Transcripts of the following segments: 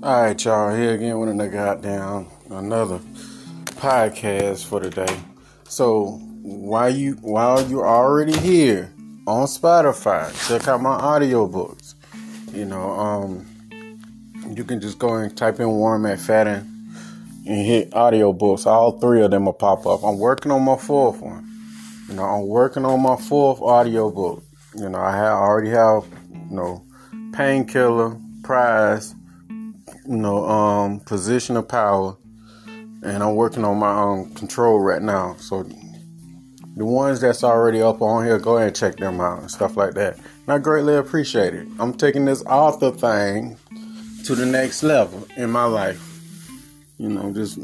All right, y'all. Here again with another goddamn another podcast for today. So while you while you're already here on Spotify, check out my audiobooks. You know, um, you can just go and type in Warm Warren McFadden and hit audiobooks. All three of them will pop up. I'm working on my fourth one. You know, I'm working on my fourth audiobook. You know, I have already have you know painkiller, prize, you know, um, position of power, and I'm working on my um control right now. So the ones that's already up on here, go ahead and check them out and stuff like that. And I greatly appreciate it. I'm taking this author thing to the next level in my life. You know, just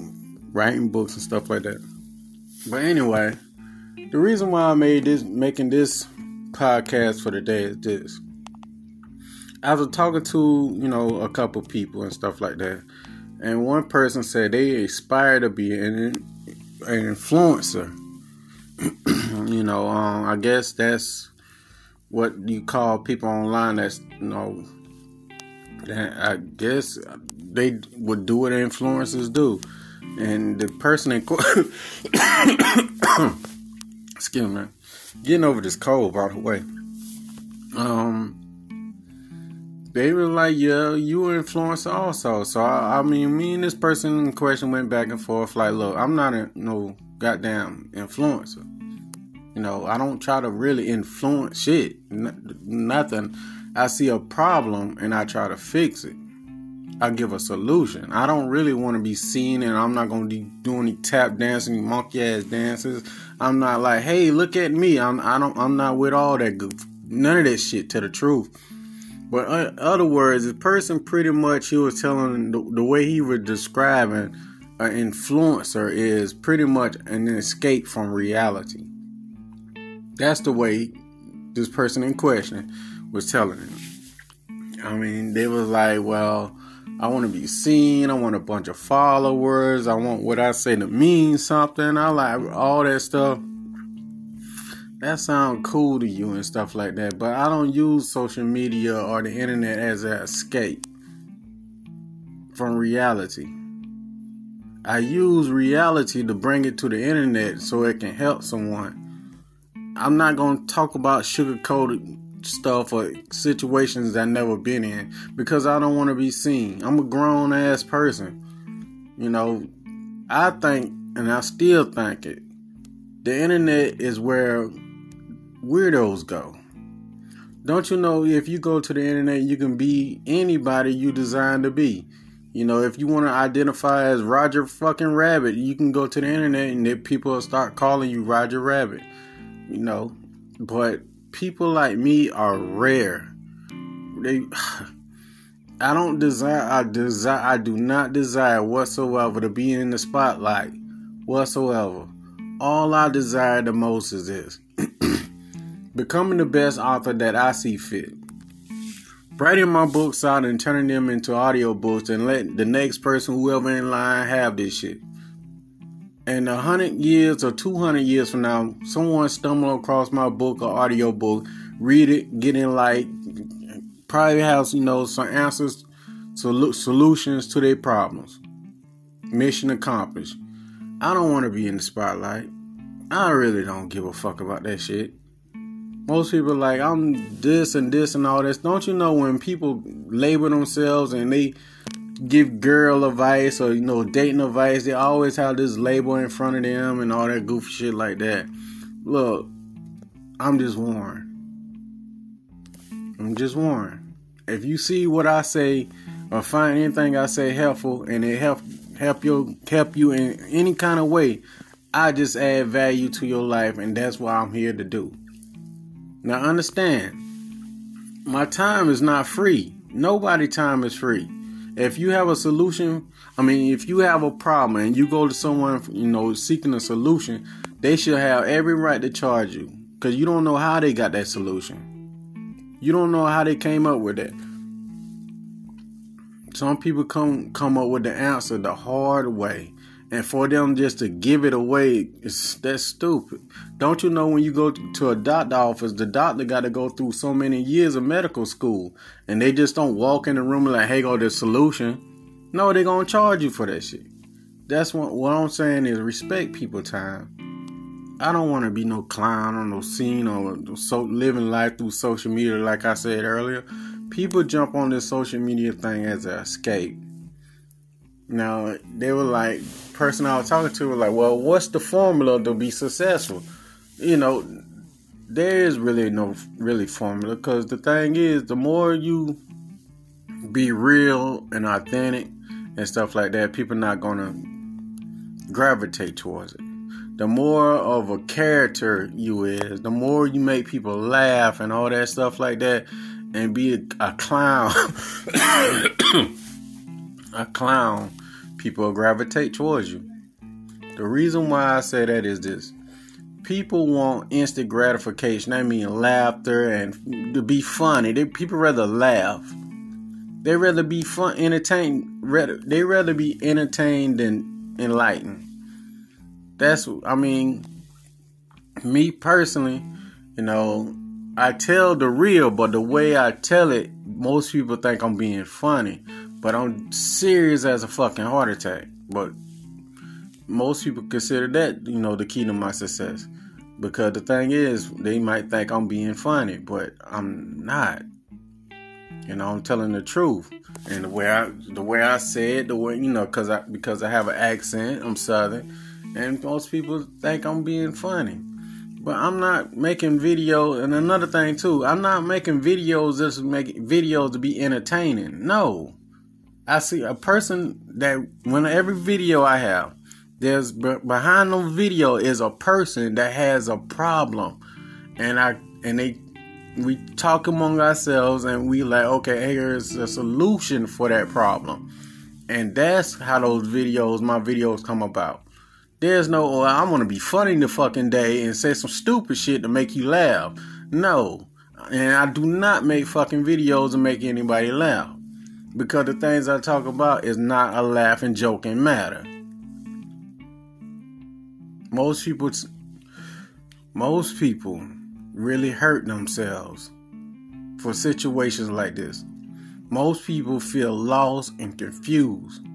writing books and stuff like that. But anyway, the reason why I made this making this podcast for today is this. I was talking to, you know, a couple people and stuff like that. And one person said they aspire to be an, an influencer. you know, um, I guess that's what you call people online that's, you know, I guess they would do what influencers do. And the person in excuse me, getting over this cold by the way. Um, they were like, yeah, you an influencer also. So I, I, mean, me and this person in question went back and forth. Like, look, I'm not a no goddamn influencer. You know, I don't try to really influence shit. N- nothing. I see a problem and I try to fix it. I give a solution. I don't really want to be seen, and I'm not gonna doing any tap dancing, monkey ass dances. I'm not like, hey, look at me. I'm I don't I'm not with all that. None of that shit. To the truth. But in other words, the person pretty much he was telling the, the way he was describing an influencer is pretty much an escape from reality. That's the way this person in question was telling him. I mean, they was like, well, I want to be seen. I want a bunch of followers. I want what I say to mean something. I like all that stuff that sound cool to you and stuff like that, but I don't use social media or the internet as an escape from reality. I use reality to bring it to the internet so it can help someone. I'm not going to talk about sugar coated stuff or situations I've never been in because I don't want to be seen. I'm a grown ass person. You know, I think, and I still think it, the internet is where weirdos go. Don't you know if you go to the internet, you can be anybody you design to be. You know, if you want to identify as Roger fucking Rabbit, you can go to the internet and people will start calling you Roger Rabbit. You know, but people like me are rare. They, I don't desire. I desire. I do not desire whatsoever to be in the spotlight, whatsoever. All I desire the most is this becoming the best author that I see fit. Writing my books out and turning them into audiobooks and let the next person, whoever in line, have this shit. And a hundred years or two hundred years from now, someone stumble across my book or audiobook, read it, get in like, probably have you know some answers, solutions to their problems. Mission accomplished. I don't want to be in the spotlight. I really don't give a fuck about that shit. Most people like I'm this and this and all this. Don't you know when people label themselves and they give girl advice or you know dating advice, they always have this label in front of them and all that goofy shit like that. Look, I'm just Warren. I'm just Warren. If you see what I say or find anything I say helpful and it help help you help you in any kind of way, I just add value to your life and that's what I'm here to do. Now understand, my time is not free. Nobody time is free. If you have a solution, I mean, if you have a problem and you go to someone, you know, seeking a solution, they should have every right to charge you because you don't know how they got that solution. You don't know how they came up with it. Some people come come up with the answer the hard way and for them just to give it away is that's stupid. Don't you know when you go to a doctor office, the doctor got to go through so many years of medical school, and they just don't walk in the room like, "Hey, go the solution." No, they're gonna charge you for that shit. That's what what I'm saying is respect people time. I don't want to be no clown or no scene or so living life through social media. Like I said earlier, people jump on this social media thing as an escape. Now they were like, person I was talking to was like, well, what's the formula to be successful? You know, there is really no really formula because the thing is, the more you be real and authentic and stuff like that, people not gonna gravitate towards it. The more of a character you is, the more you make people laugh and all that stuff like that, and be a, a clown, a clown, people gravitate towards you. The reason why I say that is this people want instant gratification. I mean, laughter and to be funny. They people rather laugh. They rather be fun, entertained. Rather, they rather be entertained than enlightened. That's, I mean, me personally, you know, I tell the real, but the way I tell it, most people think I'm being funny, but I'm serious as a fucking heart attack. But most people consider that, you know, the key to my success. Because the thing is, they might think I'm being funny, but I'm not. You know, I'm telling the truth. And the way I the way I say it, the way you know, cause I because I have an accent, I'm southern, and most people think I'm being funny. But I'm not making video and another thing too, I'm not making videos just make videos to be entertaining. No. I see a person that when every video I have, there's behind the video is a person that has a problem, and I and they we talk among ourselves and we like okay here's a solution for that problem, and that's how those videos my videos come about. There's no oh, I'm gonna be funny the fucking day and say some stupid shit to make you laugh. No, and I do not make fucking videos to make anybody laugh because the things I talk about is not a laughing joking matter most people most people really hurt themselves for situations like this. Most people feel lost and confused.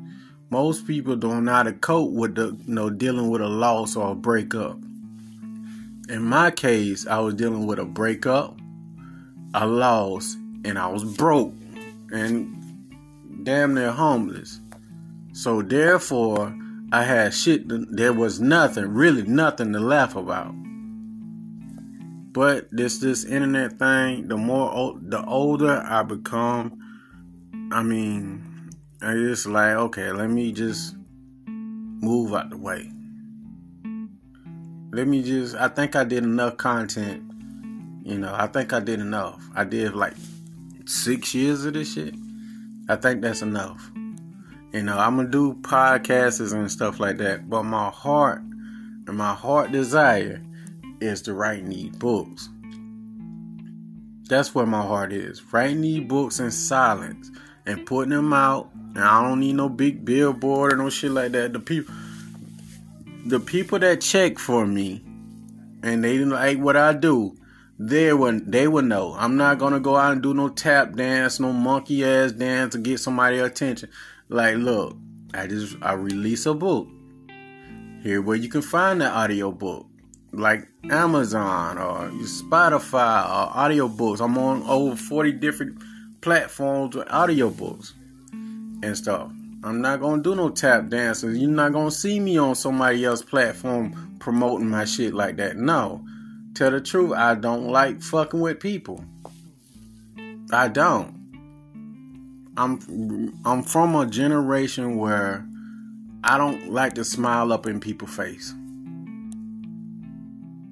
Most people don't know how to cope with the you know dealing with a loss or a breakup. In my case, I was dealing with a breakup, a loss, and I was broke and damn near homeless. So therefore, I had shit. There was nothing, really nothing to laugh about. But this this internet thing, the more the older I become, I mean, I just like okay, let me just move out the way. Let me just. I think I did enough content. You know, I think I did enough. I did like six years of this shit. I think that's enough. You know, I'm gonna do podcasts and stuff like that, but my heart and my heart desire is to write these books. That's where my heart is. Writing these books in silence and putting them out. And I don't need no big billboard or no shit like that. The people the people that check for me and they like what I do, they would they would know. I'm not gonna go out and do no tap dance, no monkey ass dance to get somebody attention. Like, look, I just I release a book. Here where you can find the audio book. Like Amazon or Spotify or audiobooks. I'm on over 40 different platforms with audiobooks and stuff. I'm not gonna do no tap dances. You're not gonna see me on somebody else's platform promoting my shit like that. No. Tell the truth, I don't like fucking with people. I don't. I'm I'm from a generation where I don't like to smile up in people's face.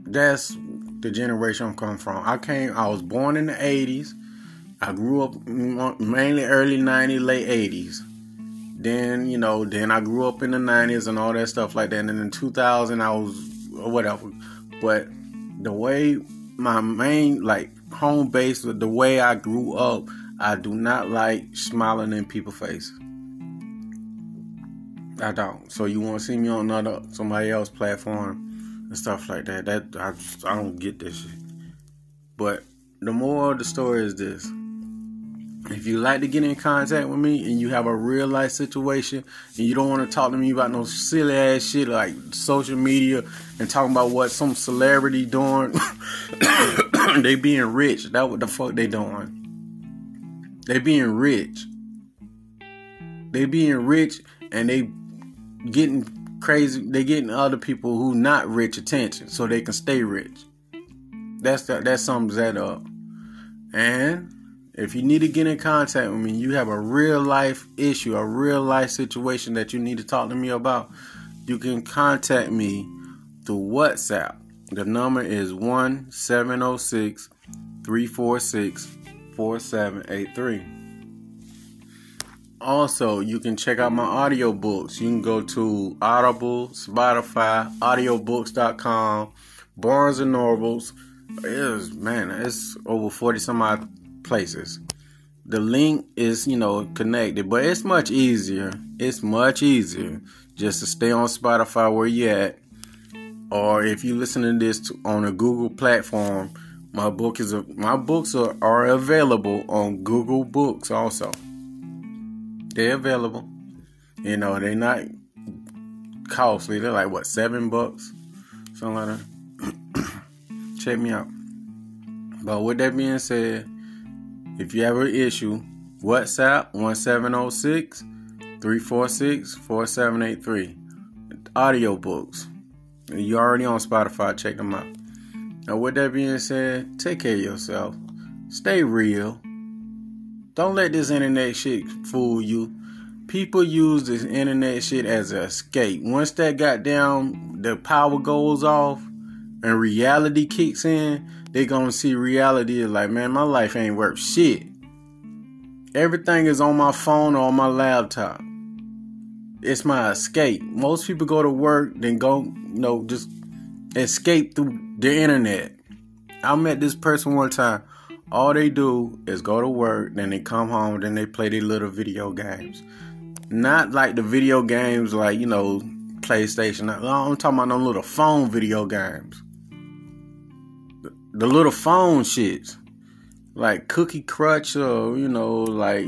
That's the generation I'm coming from. I came I was born in the 80s. I grew up mainly early 90s, late 80s. Then, you know, then I grew up in the 90s and all that stuff like that. And then in 2000 I was whatever. But the way my main like home base, the way I grew up, I do not like smiling in people's face. I don't. So you want to see me on another somebody else platform and stuff like that? That I just I don't get this shit. But the more of the story is this: If you like to get in contact with me and you have a real life situation and you don't want to talk to me about no silly ass shit like social media and talking about what some celebrity doing, they being rich. That what the fuck they doing. They being rich. They being rich and they getting crazy. They getting other people who not rich attention so they can stay rich. That's that sums that up. And if you need to get in contact with me, you have a real life issue, a real life situation that you need to talk to me about, you can contact me through WhatsApp. The number is 1 706 346 4783. Also, you can check out my audiobooks. You can go to Audible, Spotify, audiobooks.com, Barnes and Nobles. It is, man, it's over 40 some odd places. The link is, you know, connected, but it's much easier. It's much easier just to stay on Spotify where you at. Or if you listen to this on a Google platform, my book is a, my books are, are available on Google Books also. They're available. You know, they're not costly. They're like what seven bucks, something like that. Check me out. But with that being said, if you have an issue, WhatsApp 1706 346 4783. Audiobooks. You already on Spotify, check them out. Now, with that being said, take care of yourself. Stay real. Don't let this internet shit fool you. People use this internet shit as an escape. Once that got down, the power goes off and reality kicks in, they gonna see reality is like, man, my life ain't worth shit. Everything is on my phone or on my laptop. It's my escape. Most people go to work, then go, you know, just escape through the internet. I met this person one time. All they do is go to work, then they come home, then they play their little video games. Not like the video games like, you know, PlayStation. I'm talking about them little phone video games the little phone shits, like Cookie Crutch or you know like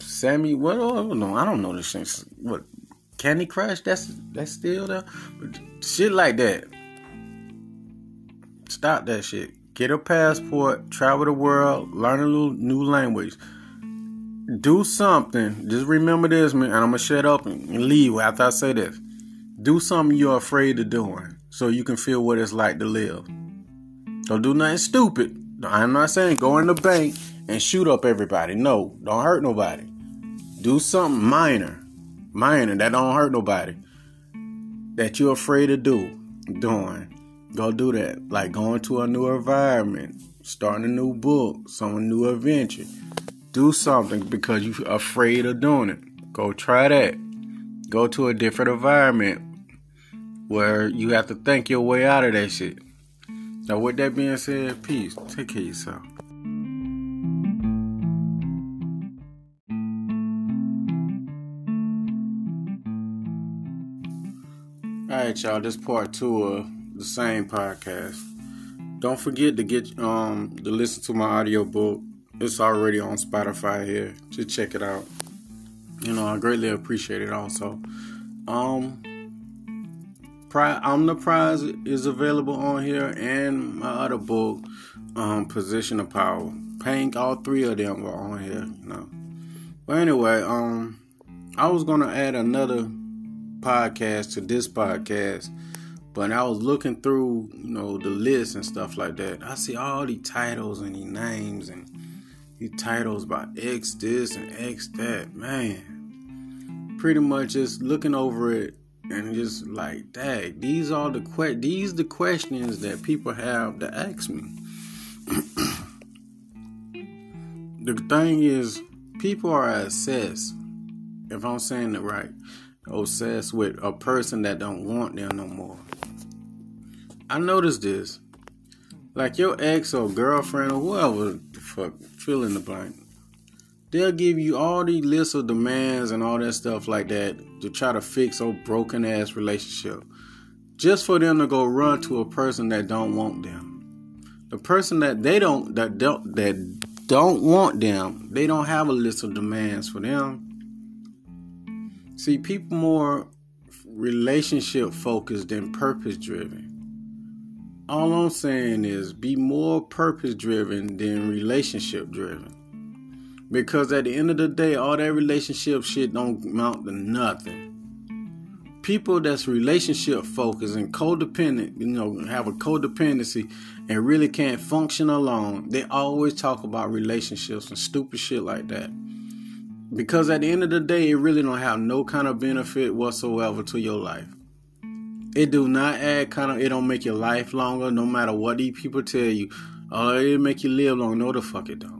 Sammy. What? Oh, no, I don't know this shit. What? Candy Crush? That's that's still there. But shit like that. Stop that shit. Get a passport. Travel the world. Learn a little new language. Do something. Just remember this, man. And I'm gonna shut up and leave after I say this. Do something you're afraid of doing, so you can feel what it's like to live. Don't do nothing stupid. I'm not saying go in the bank and shoot up everybody. No, don't hurt nobody. Do something minor, minor that don't hurt nobody. That you're afraid to do doing. Go do that. Like going to a new environment, starting a new book, some new adventure. Do something because you're afraid of doing it. Go try that. Go to a different environment where you have to think your way out of that shit. Now, with that being said, peace. Take care of yourself. All right, y'all. This part two of the same podcast. Don't forget to get um to listen to my audio book. It's already on Spotify here. Just check it out. You know, I greatly appreciate it. Also, um, Omniprise is available on here, and my other book, um, Position of Power. Pink, all three of them are on here, you know. But anyway, um, I was gonna add another podcast to this podcast, but I was looking through, you know, the list and stuff like that. I see all these titles and these names and these titles by X this and X that. Man, pretty much just looking over it and just like dang these are the que- these the questions that people have to ask me. The thing is people are obsessed if i'm saying it right obsessed with a person that don't want them no more. I noticed this. Like your ex or girlfriend or whoever the fuck fill in the blank they'll give you all these lists of demands and all that stuff like that to try to fix a broken ass relationship just for them to go run to a person that don't want them the person that they don't that don't that don't want them, they don't have a list of demands for them. See, people more relationship focused than purpose driven. All I'm saying is be more purpose driven than relationship driven. Because at the end of the day, all that relationship shit don't amount to nothing. People that's relationship focused and codependent, you know, have a codependency and really can't function alone, they always talk about relationships and stupid shit like that. Because at the end of the day, it really don't have no kind of benefit whatsoever to your life. It do not add kind of it don't make your life longer, no matter what these people tell you. Oh, it make you live long. No the fuck it don't.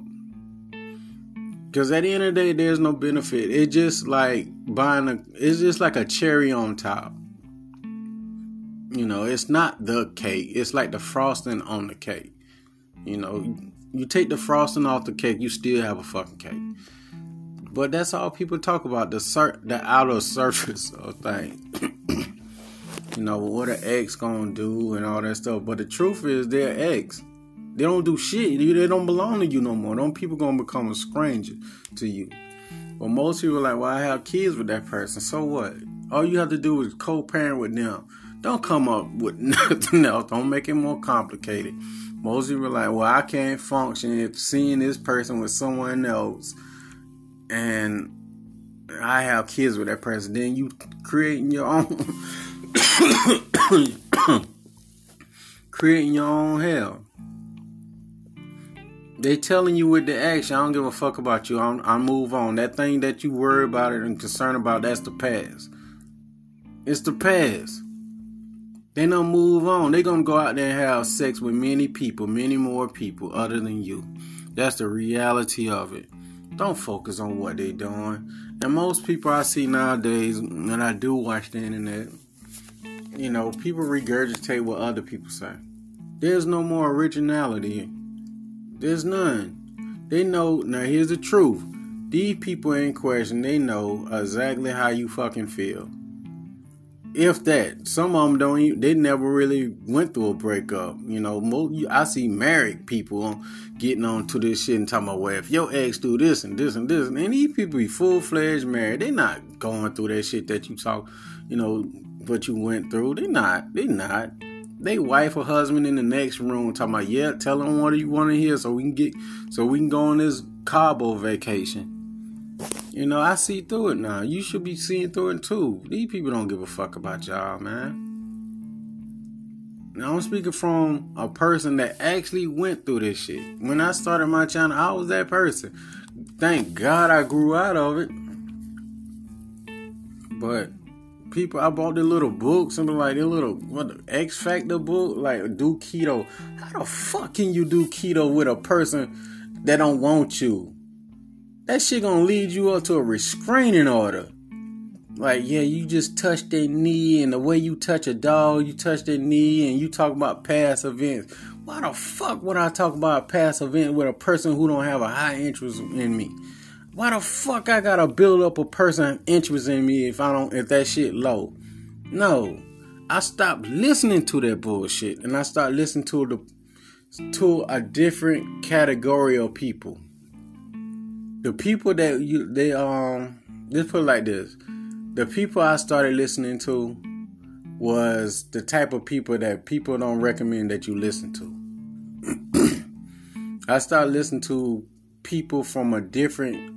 Cause at the end of the day, there's no benefit. It's just like buying a it's just like a cherry on top. You know, it's not the cake. It's like the frosting on the cake. You know, you take the frosting off the cake, you still have a fucking cake. But that's all people talk about the sur- the outer surface of things. you know what an ex gonna do and all that stuff. But the truth is, they're ex. They don't do shit. They don't belong to you no more. Don't people gonna become a stranger to you? But most people are like, well, I have kids with that person. So what? All you have to do is co-parent with them. Don't come up with nothing else. Don't make it more complicated. Most people are like, well, I can't function if seeing this person with someone else and I have kids with that person, then you creating your own creating your own hell. They telling you with the action, I don't give a fuck about you. I, I move on. That thing that you worry about it and concerned about, that's the past. It's the past. They don't move on. They gonna go out there and have sex with many people, many more people other than you. That's the reality of it. Don't focus on what they doing. And most people I see nowadays, and I do watch the internet, you know, people regurgitate what other people say. There's no more originality. There's none. They know. Now here's the truth. These people in question, they know exactly how you fucking feel if that. Some of them don't. Even, they never really went through a breakup. You know, most, I see married people getting on to this shit and talking about, well, if your ex do this and this and this, and these people be full fledged married. They not going through that shit that you talk. You know what you went through. They not. They not. They wife or husband in the next room talking about, yeah, tell them what you want to hear so we can get, so we can go on this Cabo vacation. You know, I see through it now. You should be seeing through it too. These people don't give a fuck about y'all, man. Now I'm speaking from a person that actually went through this shit. When I started my channel, I was that person. Thank God I grew out of it. But people, I bought the little book, something like the little what the Ex Factor book, like do keto. How the fuck can you do keto with a person that don't want you? that shit gonna lead you up to a restraining order. Like, yeah, you just touch their knee, and the way you touch a dog, you touch their knee, and you talk about past events. Why the fuck would I talk about a past event with a person who don't have a high interest in me? Why the fuck I gotta build up a person interest in me if I don't if that shit low? No. I stopped listening to that bullshit and I start listening to the to a different category of people the people that you they um let's put it like this the people i started listening to was the type of people that people don't recommend that you listen to i started listening to people from a different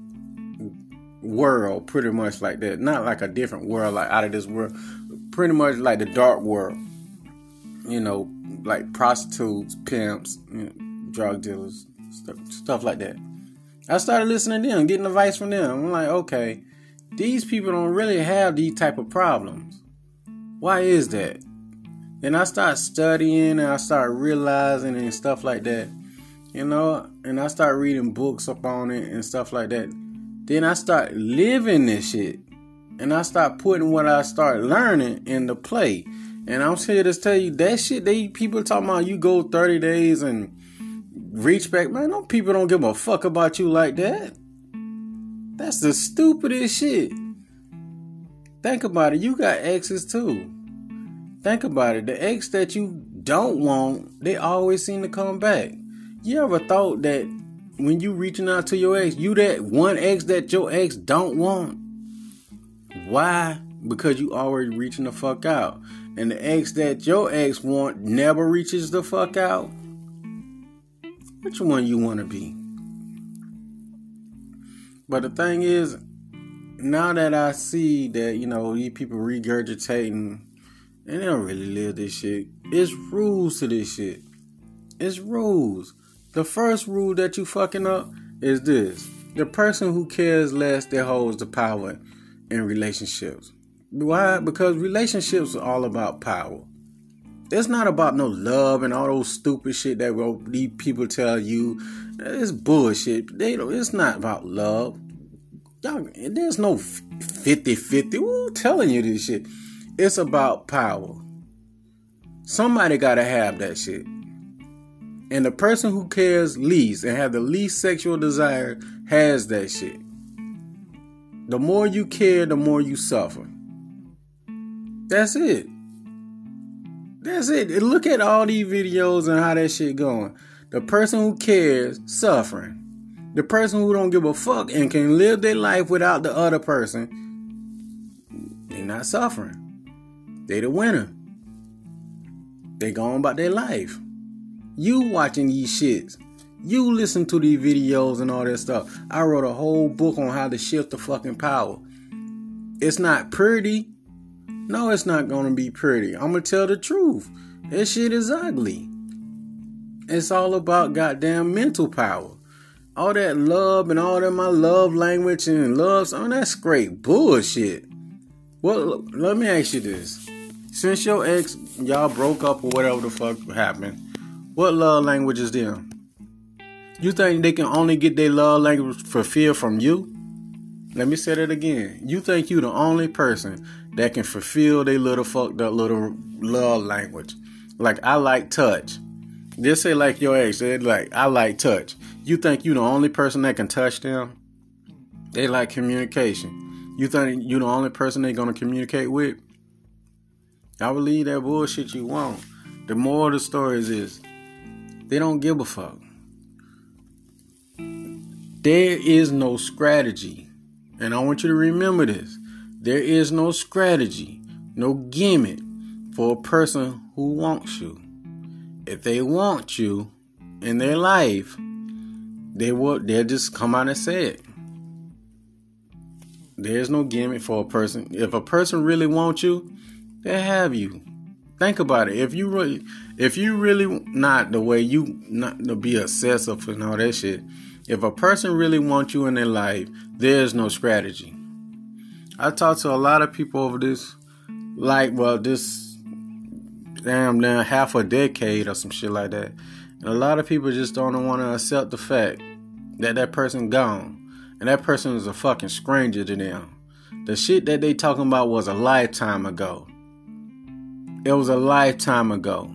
world pretty much like that not like a different world like out of this world pretty much like the dark world you know like prostitutes pimps you know, drug dealers stuff, stuff like that I started listening to them, getting advice from them. I'm like, okay, these people don't really have these type of problems. Why is that? Then I start studying and I start realizing and stuff like that. You know, and I start reading books up on it and stuff like that. Then I start living this shit. And I start putting what I start learning into play. And I'm here to tell you that shit they people talking about you go 30 days and reach back, man. No people don't give a fuck about you like that. That's the stupidest shit. Think about it. You got exes too. Think about it. The ex that you don't want, they always seem to come back. You ever thought that when you reaching out to your ex, you that one ex that your ex don't want. Why? Because you already reaching the fuck out. And the ex that your ex want never reaches the fuck out. Which one you want to be? But the thing is, now that I see that, you know, these people regurgitating and they don't really live this shit, it's rules to this shit. It's rules. The first rule that you fucking up is this. The person who cares less that holds the power in relationships. Why? Because relationships are all about power. It's not about no love and all those stupid shit that these people tell you. It's bullshit. They don't, it's not about love. Y'all, there's no 50 50. Who telling you this shit? It's about power. Somebody gotta have that shit. And the person who cares least and have the least sexual desire has that shit. The more you care, the more you suffer. That's it. That's it. Look at all these videos and how that shit going. The person who cares suffering. The person who don't give a fuck and can live their life without the other person, they not suffering. They the winner. They going about their life. You watching these shits. You listen to these videos and all that stuff. I wrote a whole book on how to shift the fucking power. It's not pretty. No, it's not gonna be pretty. I'm gonna tell the truth. This shit is ugly. It's all about goddamn mental power. All that love and all that my love language and love, oh, that's great bullshit. Well, let me ask you this. Since your ex, y'all broke up or whatever the fuck happened, what love language is them? You think they can only get their love language fulfilled from you? Let me say that again. You think you the only person that can fulfill their little fucked up little love language. Like I like touch. Just say like your ex, they like I like touch. You think you the only person that can touch them? They like communication. You think you the only person they gonna communicate with? I believe that bullshit you want. The more of the stories is they don't give a fuck. There is no strategy. And I want you to remember this. There is no strategy, no gimmick for a person who wants you. If they want you in their life, they will they'll just come out and say it. There's no gimmick for a person. If a person really wants you, they have you. Think about it. If you really, if you really not the way you not to be obsessive and all that shit. If a person really wants you in their life, there's no strategy. I talked to a lot of people over this, like well, this damn now half a decade or some shit like that. And a lot of people just don't want to accept the fact that that person gone, and that person is a fucking stranger to them. The shit that they talking about was a lifetime ago. It was a lifetime ago.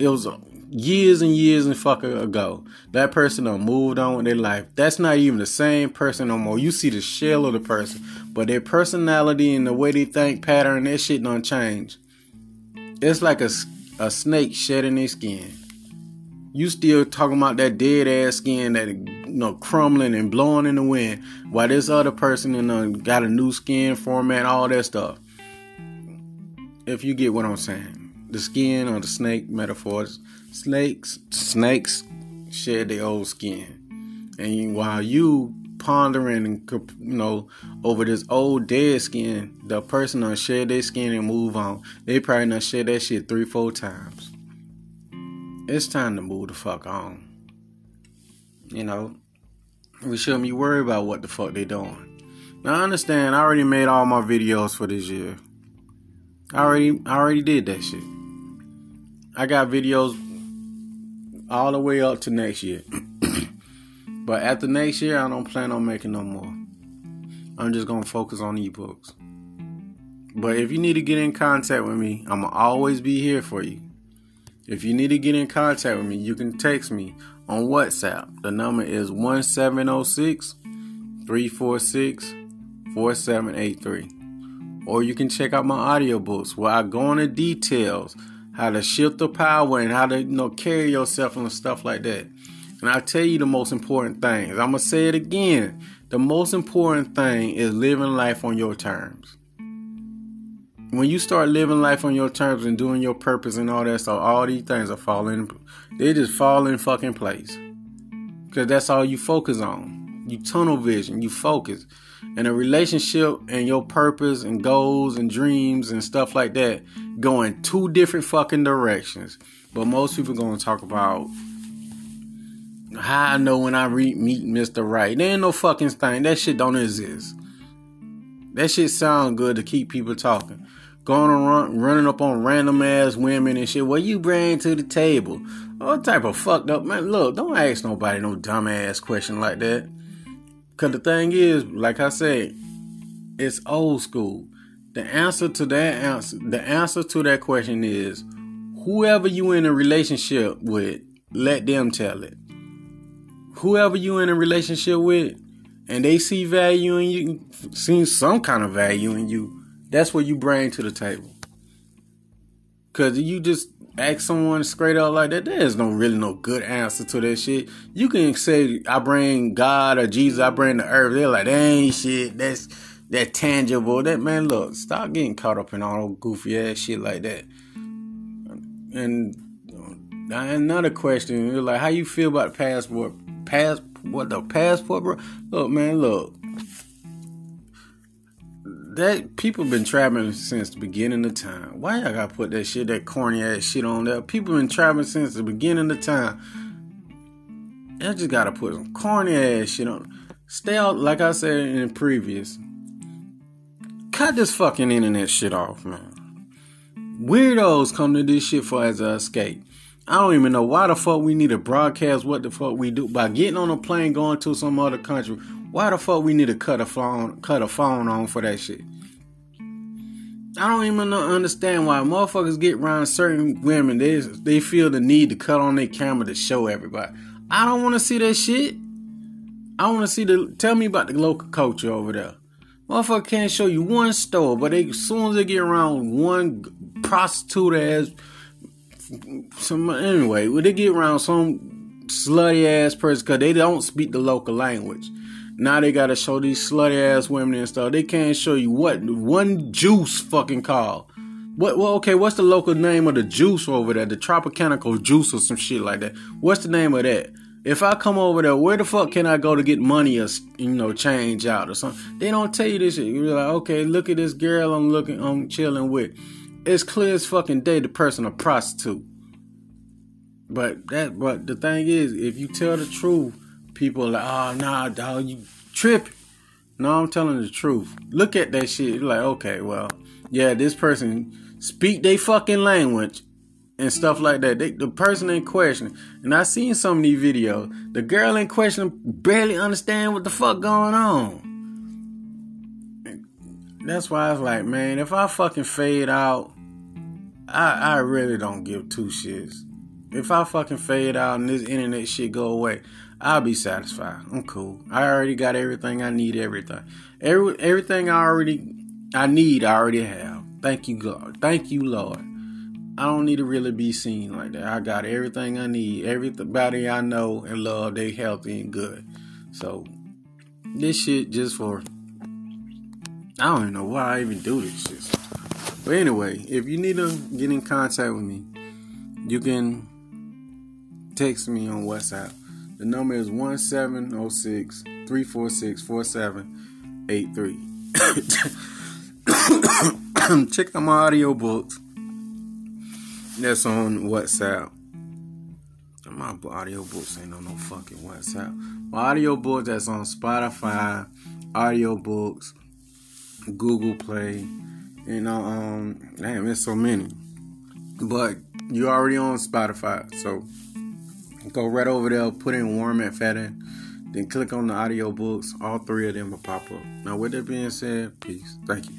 It was years and years and fucking ago. That person done moved on with their life. That's not even the same person no more. You see the shell of the person, but their personality and the way they think pattern, that shit don't change. It's like a, a snake shedding their skin. You still talking about that dead ass skin that you know crumbling and blowing in the wind, while this other person know, got a new skin format, all that stuff if you get what I'm saying. The skin or the snake metaphors. Snakes snakes shed their old skin. And while you pondering and you know over this old dead skin, the person will shed their skin and move on. They probably not shed that shit three, four times. It's time to move the fuck on. You know, we shouldn't be worried about what the fuck they doing. Now I understand. I already made all my videos for this year. I already I already did that shit. I got videos all the way up to next year. but after next year I don't plan on making no more. I'm just gonna focus on ebooks. But if you need to get in contact with me, I'm gonna always be here for you. If you need to get in contact with me, you can text me on WhatsApp. The number is 1706 346 4783 or you can check out my audiobooks where I go into details how to shift the power and how to you know carry yourself and stuff like that. And I tell you the most important things. I'm gonna say it again. The most important thing is living life on your terms. When you start living life on your terms and doing your purpose and all that stuff, all these things are falling. They just fall in fucking place. Cause that's all you focus on. You tunnel vision. You focus. And a relationship and your purpose and goals and dreams and stuff like that go in two different fucking directions. But most people gonna talk about how I know when I re- meet Mr. Right. There ain't no fucking thing. That shit don't exist. That shit sound good to keep people talking. Going around running up on random ass women and shit. What you bring to the table? What type of fucked up man? Look, don't ask nobody no dumb ass question like that. Cause the thing is, like I said, it's old school. The answer to that answer, the answer to that question is, whoever you in a relationship with, let them tell it whoever you in a relationship with and they see value in you, see some kind of value in you, that's what you bring to the table. Cause you just ask someone straight up like that, there's no really no good answer to that shit. You can say I bring God or Jesus, I bring the earth. They're like, that ain't shit. That's that tangible. That man, look, stop getting caught up in all goofy ass shit like that. And uh, another question, you're like, how you feel about the passport pass what the passport, bro. Look, man, look. That people been traveling since the beginning of time. Why y'all gotta put that shit, that corny ass shit on there? People been traveling since the beginning of time. Y'all just gotta put some corny ass shit on. Stay out, like I said in the previous. Cut this fucking internet shit off, man. Weirdos come to this shit for as a escape. I don't even know why the fuck we need to broadcast what the fuck we do by getting on a plane going to some other country. Why the fuck we need to cut a phone cut a phone on for that shit? I don't even understand why motherfuckers get around certain women. They they feel the need to cut on their camera to show everybody. I don't want to see that shit. I want to see the. Tell me about the local culture over there. Motherfucker can't show you one store, but they, as soon as they get around one prostitute ass some anyway, when they get around some slutty ass person because they don't speak the local language. Now they gotta show these slutty ass women and stuff. They can't show you what one juice fucking call. What? Well, okay. What's the local name of the juice over there? The Tropicanical juice or some shit like that. What's the name of that? If I come over there, where the fuck can I go to get money or you know change out or something? They don't tell you this shit. You're like, okay, look at this girl I'm looking, I'm chilling with it's clear as fucking day the person a prostitute. But that but the thing is, if you tell the truth, people like, oh nah, dog, you tripping. No, I'm telling the truth. Look at that shit. You're like, okay, well, yeah, this person speak they fucking language and stuff like that. They, the person in question, and I seen some of these videos. The girl in question barely understand what the fuck going on. That's why I was like, man, if I fucking fade out, I I really don't give two shits. If I fucking fade out and this internet shit go away, I'll be satisfied. I'm cool. I already got everything I need. Everything, every everything I already I need. I already have. Thank you, God. Thank you, Lord. I don't need to really be seen like that. I got everything I need. Everybody I know and love, they healthy and good. So this shit just for I don't even know why I even do this shit. But anyway, if you need to get in contact with me, you can text me on WhatsApp. The number is 1706 346 4783. Check out my audiobooks. That's on WhatsApp. My audiobooks ain't on no fucking WhatsApp. My audiobooks that's on Spotify, audiobooks, Google Play, you know, um, damn, there's so many. But you're already on Spotify, so go right over there, put in Warren McFadden, then click on the audiobooks. All three of them will pop up. Now, with that being said, peace. Thank you.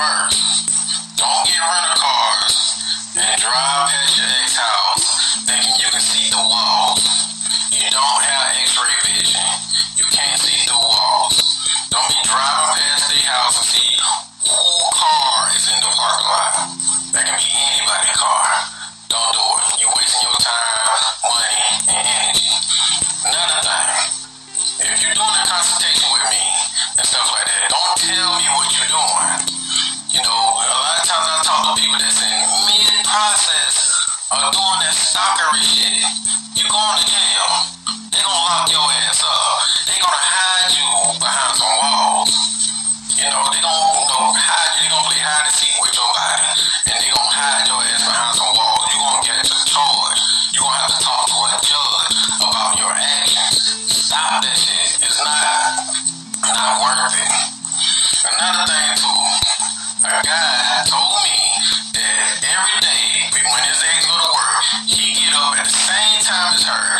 First, don't get rental cars and drive past your ex house thinking you can see the walls. You don't have x-ray vision. You can't see the walls. Don't be driving past the house and see who car is in the parking lot. That can be I'm doing this. Stop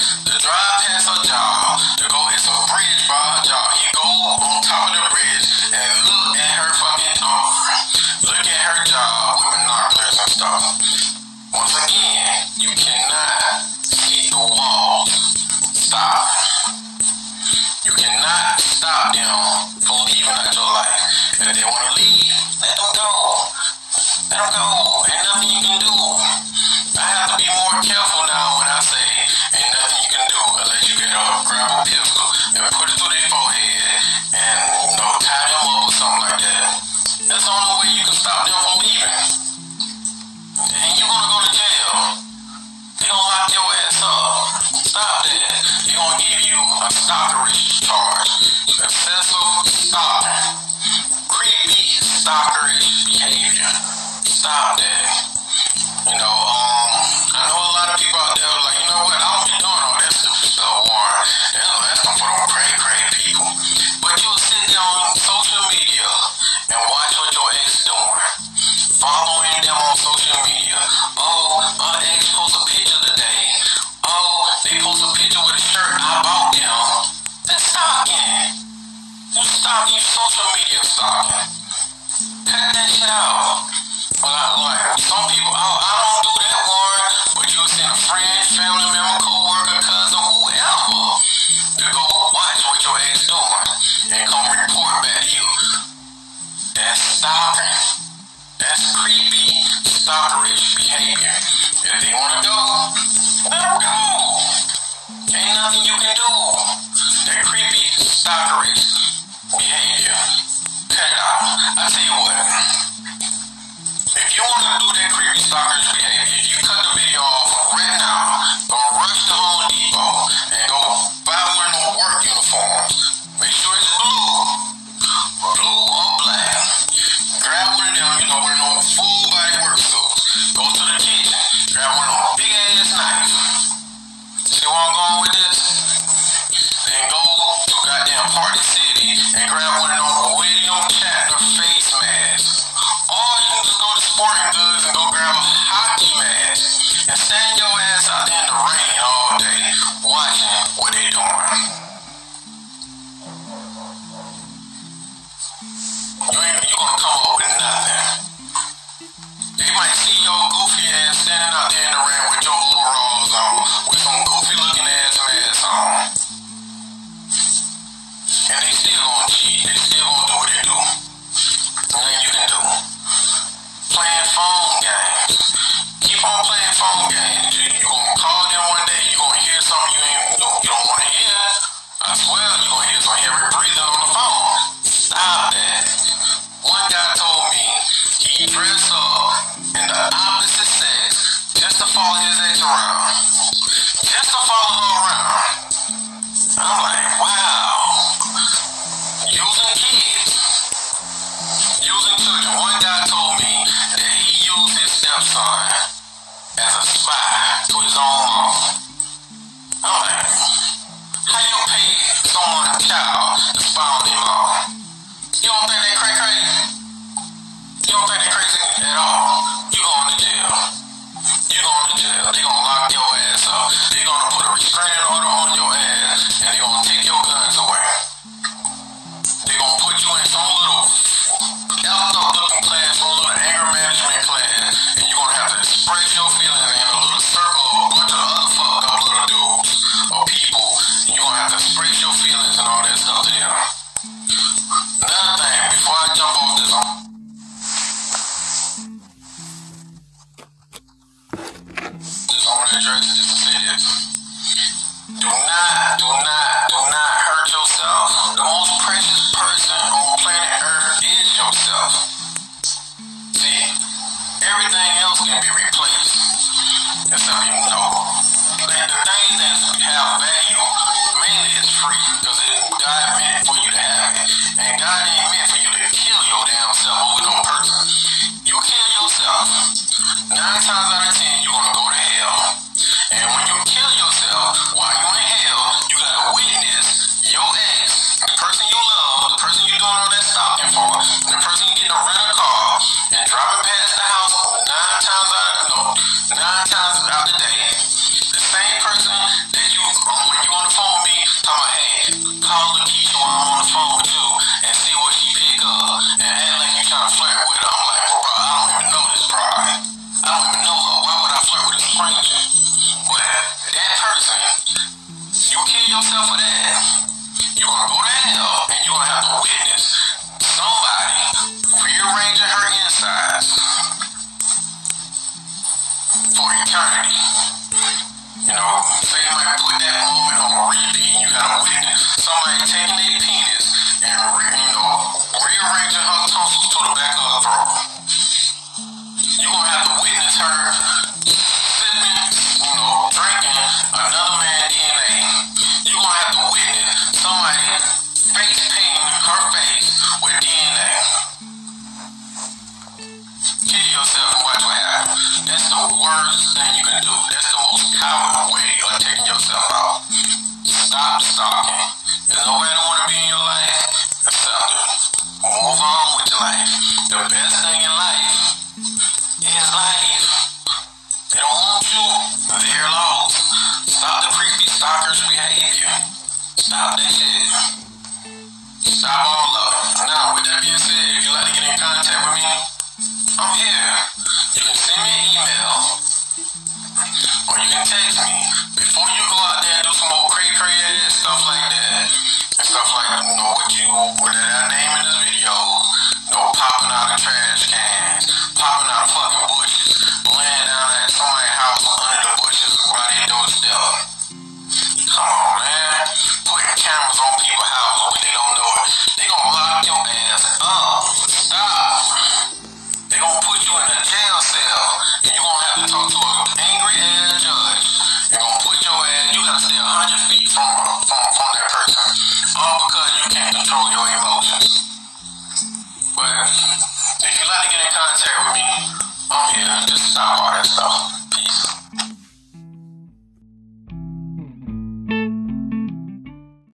The drive past a job, the go, is a bridge, By a Job. You go on top of the a stockery charge, offensive stop, creepy stalkery behavior. Stop that. You know, um, I know a lot of people out there stopping. That's creepy, stalkerish behavior. If they want to go, let them go. Ain't nothing you can do. That creepy, stalkerish behavior. Cut it. I tell you what. If you want to do that creepy, stalkerish behavior, you cut the video off grab one of them William Shatner face masks. Or you can just go to Sporting Goods and go grab a hockey mask and stand your ass out there in the rain all day watching what they're doing. You ain't you gonna come up with nothing. They might see your goofy ass standing out there in the rain. playing. testify to his own law. I'm like, how you pay someone a child to follow them law? You don't think they crazy? crazy? You don't think they crazy at all? You going to jail. You going to jail. They gonna lock your ass up. They gonna put a restraining order on your ass, and they gonna take your gun.